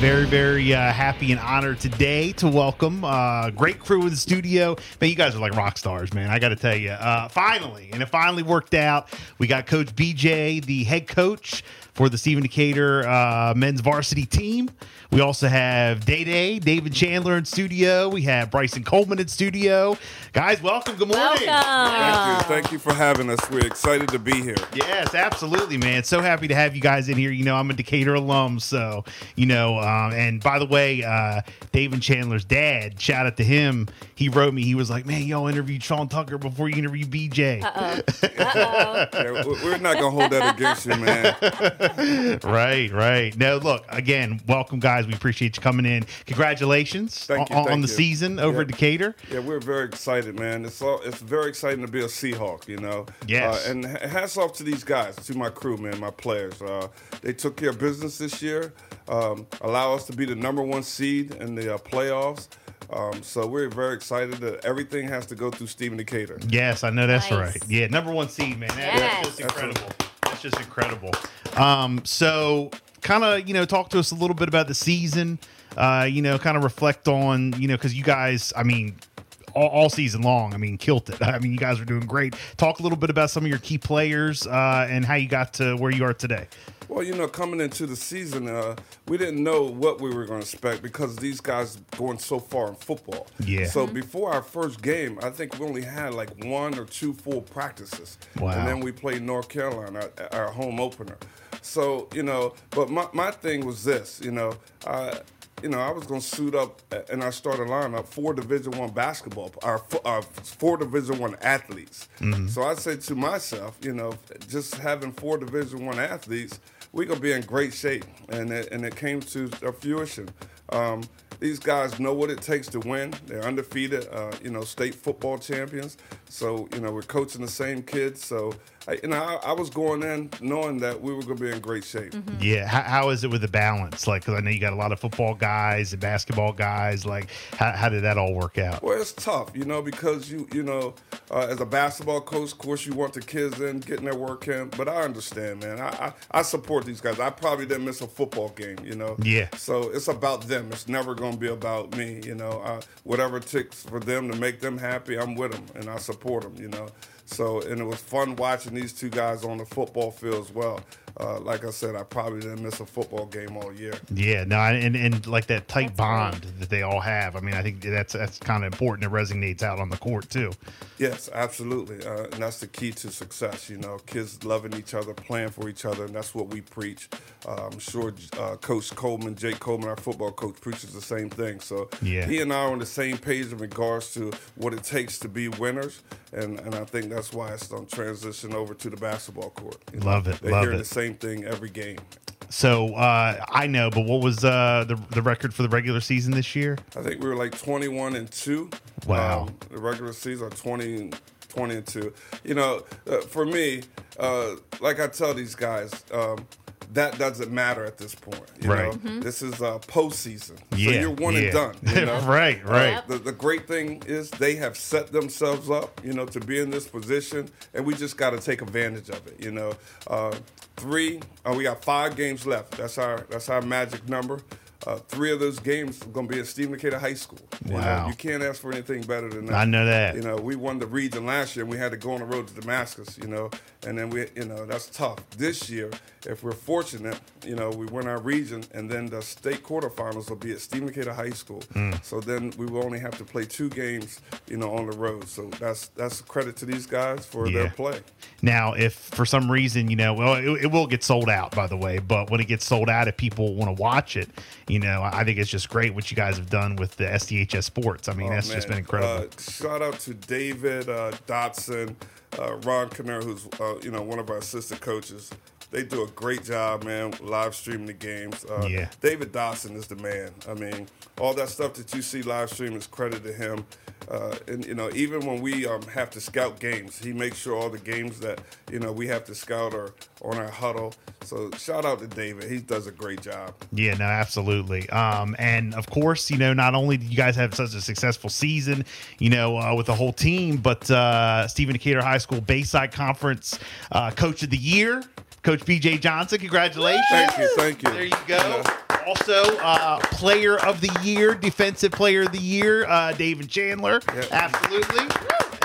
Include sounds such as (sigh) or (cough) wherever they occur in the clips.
Very, very uh, happy and honored today to welcome uh, great crew in the studio. Man, you guys are like rock stars, man. I got to tell you. Uh, finally, and it finally worked out. We got Coach BJ, the head coach for the Stephen Decatur uh, men's varsity team. We also have Day Day, David Chandler in studio. We have Bryson Coleman in studio. Guys, welcome. Good morning. Welcome. Thank you. Thank you for having us. We're excited to be here. Yes, absolutely, man. So happy to have you guys in here. You know, I'm a Decatur alum, so you know. Um, and by the way, uh, David Chandler's dad, shout out to him. He wrote me. He was like, "Man, y'all interviewed Sean Tucker before you interviewed BJ." (laughs) Yeah, we- we're not gonna hold that against you, man. (laughs) right, right. No, look again. Welcome, guys. We appreciate you coming in. Congratulations Thank you, on, thank on the you. season over Yeah. at Decatur. Yeah, we're very excited, man. It's all, it's very exciting to be a Seahawk, you know. Yes. Uh, and hats off to these guys, to my crew, man, my players. Uh, they took care of business this year. Um, allow us to be the number one seed in the uh, playoffs. Um, so we're very excited that everything has to go through Stephen Decatur. Yes, I know that's Nice. right. Yeah, number one seed, man. That- Yes. That's just incredible. That's just incredible. Um, so kind of, you know, talk to us a little bit about the season. Uh, you know, kind of reflect on, you know, because you guys, I mean, all, all season long, I mean, killed it. (laughs) I mean, you guys are doing great. Talk a little bit about some of your key players uh, and how you got to where you are today. Well, you know, coming into the season, uh, we didn't know what we were going to expect because these guys going so far in football. Yeah. So before our first game, I think we only had like one or two full practices. Wow. And then we played North Carolina, our, our home opener. So you know, but my, my thing was this, you know, uh, you know, I was going to suit up in our starting lineup four Division One basketball, our, our four Division One athletes. So I said to myself, you know, just having four Division One athletes, we're gonna be in great shape, and it, and it came to fruition. Um, these guys know what it takes to win. They're undefeated, uh, you know, state football champions. So you know, we're coaching the same kids. So I, you know, I, I was going in knowing that we were gonna be in great shape. Yeah. How, how is it with the balance? Like, because I know you got a lot of football guys and basketball guys. Like, how, how did that all work out? Well, it's tough, you know, because you you know, uh, as a basketball coach, of course, you want the kids in getting their work in. But I understand, man. I, I I support these guys. I probably didn't miss a football game, you know. Yeah. So it's about them. It's never going to be about me, you know. Uh, whatever it takes for them to make them happy, I'm with them and I support them, you know. So and it was fun watching these two guys on the football field as well. Uh, like I said, I probably didn't miss a football game all year. Yeah, no, and and like that tight bond that they all have. I mean, I think that's that's kind of important. It resonates out on the court too. Yes, absolutely, uh, and that's the key to success. You know, kids loving each other, playing for each other, and that's what we preach. Uh, I'm sure uh, Coach Coleman, Jake Coleman, our football coach, preaches the same thing. So Yeah. he and I are on the same page in regards to what it takes to be winners, and and I think that's why it's going to transition over to the basketball court. You Love it, They're love hearing it. The same thing every game. So uh, I know, but what was uh, the the record for the regular season this year? I think we were like 21 and 2. Wow. Um, the regular season are 20, 20 and 2. You know, uh, for me, uh, like I tell these guys, um, that doesn't matter at this point. You Right. know, this is uh, postseason. Yeah, So you're one yeah. and done. You (laughs) know? Right, right. Uh, the, the great thing is they have set themselves up, you know, to be in this position, and we just got to take advantage of it. You know, uh, three, uh, we got five games left. That's our that's our magic number. Uh, three of those games are going to be at Stephen Decatur High School. You, Wow. know, you can't ask for anything better than that. I know that. You know, we won the region last year, and we had to go on the road to Damascus. You know, and then we, you know, that's tough. This year, if we're fortunate, you know, we win our region, and then the state quarterfinals will be at Stephen Decatur High School. Hmm. So then we will only have to play two games, you know, on the road. So that's that's credit to these guys for Yeah. their play. Now, if for some reason, you know, well, it, it will get sold out, by the way, but when it gets sold out, if people want to watch it, you know, I think it's just great what you guys have done with the SDHS Sports. I mean, Oh, that's just been incredible. Uh, shout out to David uh, Dotson, uh, Ron Kinner, who's uh, you know one of our assistant coaches. they do a great job, man, live streaming the games. Uh, Yeah. David Dotson is the man. I mean, all that stuff that you see live stream is credit to him. Uh, and you know, even when we um, have to scout games, he makes sure all the games that you know we have to scout are on our Hudl. So shout out to David. He does a great job. Yeah, no, absolutely. Um, and of course, you know, not only you guys have such a successful season, you know, uh, with the whole team, but uh, Stephen Decatur High School Bayside Conference uh, Coach of the Year, Coach BJ Johnson. Congratulations. Thank you, thank you. There you go. Also, uh, Player of the Year, Defensive Player of the Year, uh, David Chandler. Yeah. Absolutely.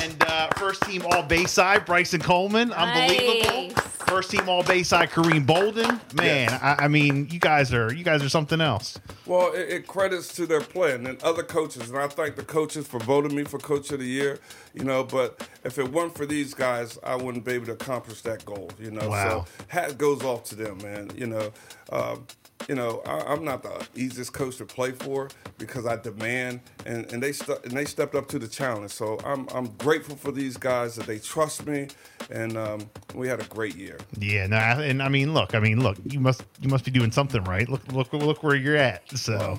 And uh, first team All Bayside, Bryson Coleman. Unbelievable. Nice. First team All Bayside, Kareem Bolden. Man, Yes. I, I mean, you guys are you guys are something else. Well, it, it credits to their play and other coaches, and I thank the coaches for voting me for Coach of the Year. You know, but if it weren't for these guys, I wouldn't be able to accomplish that goal. You know, Wow. so hat goes off to them, man. You know, um, you know, I, I'm not the easiest coach to play for because I demand, and, and they stu- and they stepped up to the challenge. So I'm I'm grateful for these guys that they trust me, and um, we had a great year. Yeah, no, and I mean, look, I mean, look, you must you must be doing something right. Look, look, look where you're at. So,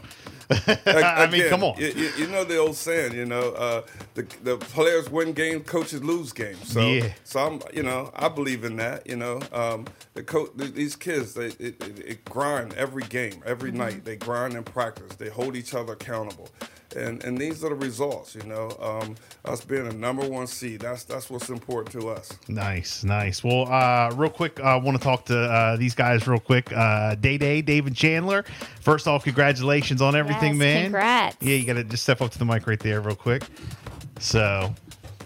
I mean, Again, come on. You, you- know the old saying, you know, uh, the the players win games, coaches lose games. So, Yeah. so I'm, you know, I believe in that. You know, um, the coach, these kids, they it, it, it grind every game, every night. They grind and practice. They hold each other accountable. And, and these are the results, you know. Um, us being a number one seed, that's that's what's important to us. Nice, nice. Well, uh, real quick, I want to talk to uh, these guys real quick. Uh, Day Day, David Chandler. First off, congratulations on everything, Yes, man. congrats. Yeah, you got to just step up to the mic right there, real quick. So,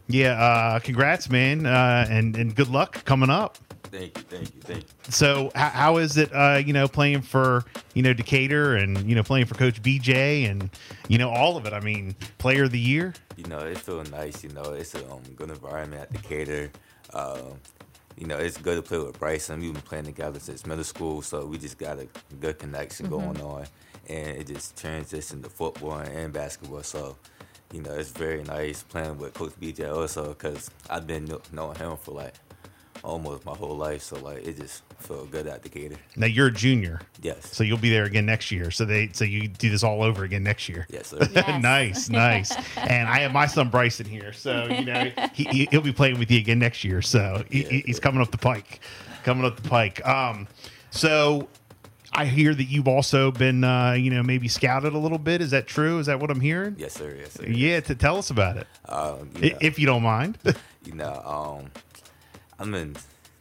yeah, uh, congrats, man, uh, and and good luck coming up. Thank you, thank you, thank you. So, how, how is it, uh, you know, playing for you know Decatur and you know playing for Coach BJ and you know all of it? I mean, Player of the Year. You know, it feels nice. You know, it's a um, good environment at Decatur. Um, you know, it's good to play with Bryson. We've been playing together since middle school, so we just got a good connection going on, and it just transitioned to football and basketball. So, you know, it's very nice playing with Coach BJ also because I've been knowing him for like almost my whole life. So like, it just felt good at Decatur. Now you're a junior. Yes. So you'll be there again next year. So they so you do this all over again next year. yes, sir. Yes. (laughs) nice, nice. And I have my son Bryson here, so you know he, he'll be playing with you again next year. So he, Yeah. he's coming up the pike, coming up the pike. Um, so I hear that you've also been uh, you know maybe scouted a little bit. Is that true? Is that what I'm hearing? Yes, sir. Yes, sir. Yeah. To tell us about it, Um, you know- if you don't mind. (laughs) you know, um, I've been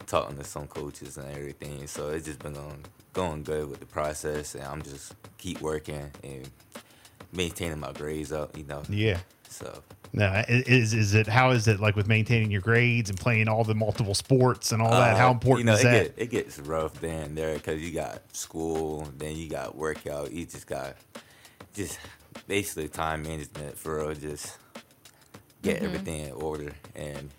talking to some coaches and everything, so it's just been going, going good with the process, and I'm just keep working and maintaining my grades up, you know. yeah. So No, is is it how is it like with maintaining your grades and playing all the multiple sports and all that? uh, How important you know, is it that? Get, it gets rough then there because you got school, then you got workout. You just got just basically time management for real. Just get Mm-hmm. everything in order, and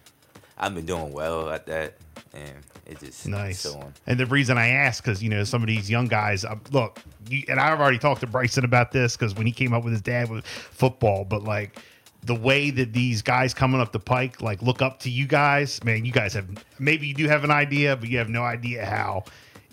I've been doing well at that, and it just Nice. So on. And the reason I ask, because you know, some of these young guys, uh, look, you, and I've already talked to Bryson about this because when he came up with his dad with football, but like the way that these guys coming up the pike, like look up to you guys, man, you guys have maybe you do have an idea, but you have no idea how.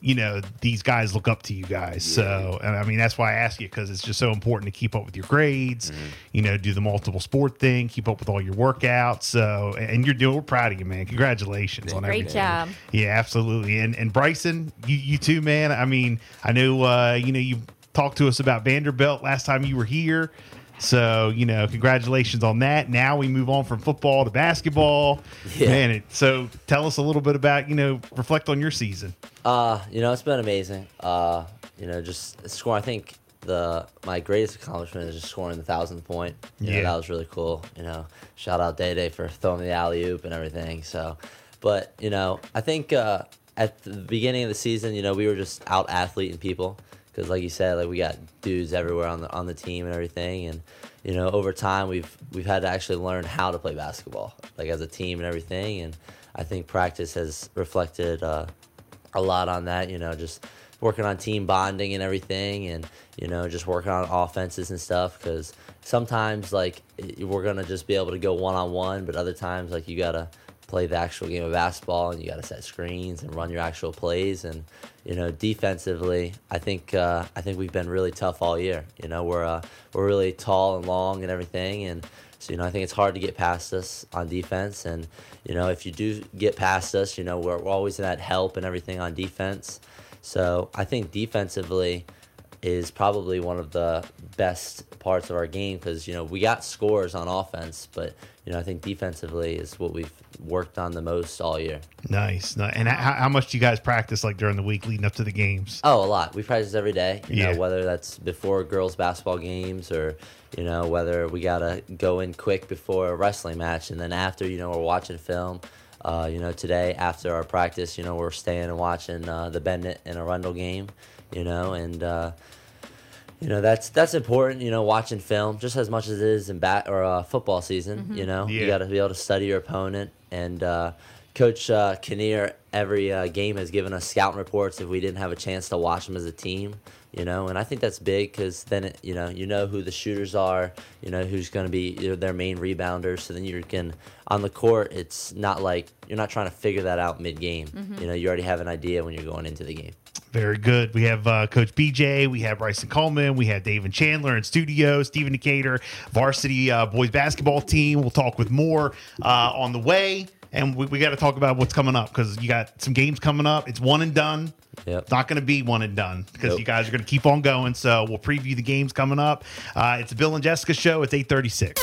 You know these guys look up to you guys, so and I mean that's why I ask you because it's just so important to keep up with your grades. You know, do the multiple sport thing, keep up with all your workouts. So, and you're doing. We're proud of you, man. Congratulations on Great everything. job. Yeah, absolutely. And and Bryson, you you too, man. I mean, I know uh, you know you talked to us about Vanderbilt last time you were here. So you know, congratulations on that. Now we move on from football to basketball. Yeah. Man, it, so tell us a little bit about you know reflect on your season. Uh, you know, it's been amazing. Uh, you know, just scoring. I think the my greatest accomplishment is just scoring the thousandth point. You know, Yeah. that was really cool. You know, shout out Day Day for throwing the alley oop and everything. So, but you know, I think uh, at the beginning of the season, you know, we were just out athleting people because, like you said, like we got dudes everywhere on the on the team and everything, and you know, over time we've we've had to actually learn how to play basketball, like as a team and everything, and I think practice has reflected. Uh, a lot on that, you know, just working on team bonding and everything, and you know, just working on offenses and stuff. Because sometimes, like, we're gonna just be able to go one on one, but other times, like, you gotta play the actual game of basketball, and you got to set screens and run your actual plays. And you know, defensively, I think uh, I think we've been really tough all year. You know, we're uh, we're really tall and long and everything, and so you know, I think it's hard to get past us on defense. And you know, if you do get past us, you know, we're, we're always in that help and everything on defense. So I think defensively is probably one of the best parts of our game because you know we got scores on offense, but you know I think defensively is what we've worked on the most all year. Nice. And how, how much do you guys practice like during the week leading up to the games? Oh, a lot. We practice every day. You yeah. know, whether that's before girls basketball games or you know whether we gotta go in quick before a wrestling match and then after you know we're watching film. Uh, you know, today after our practice, you know, we're staying and watching uh, the Bennett and Arundel game, you know, and uh, you know that's that's important. You know, watching film just as much as it is in bat or uh, football season. Mm-hmm. You know, yeah. you got to be able to study your opponent. And uh, Coach uh, Kinnear, every uh, game has given us scouting reports if we didn't have a chance to watch them as a team you know and i think that's big because then it, you know you know who the shooters are you know who's going to be you know, their main rebounders so then you can on the court it's not like you're not trying to figure that out mid-game mm-hmm. you know you already have an idea when you're going into the game very good. We have uh, Coach BJ, we have Bryson Coleman, we have David Chandler in studio, Stephen Decatur, varsity uh, boys basketball team. We'll talk with more uh, on the way and we, we got to talk about what's coming up because you got some games coming up. It's one and done. Yep. It's not going to be one and done because nope. you guys are going to keep on going. So we'll preview the games coming up. Uh, it's a Bill and Jessica show. It's eight thirty six.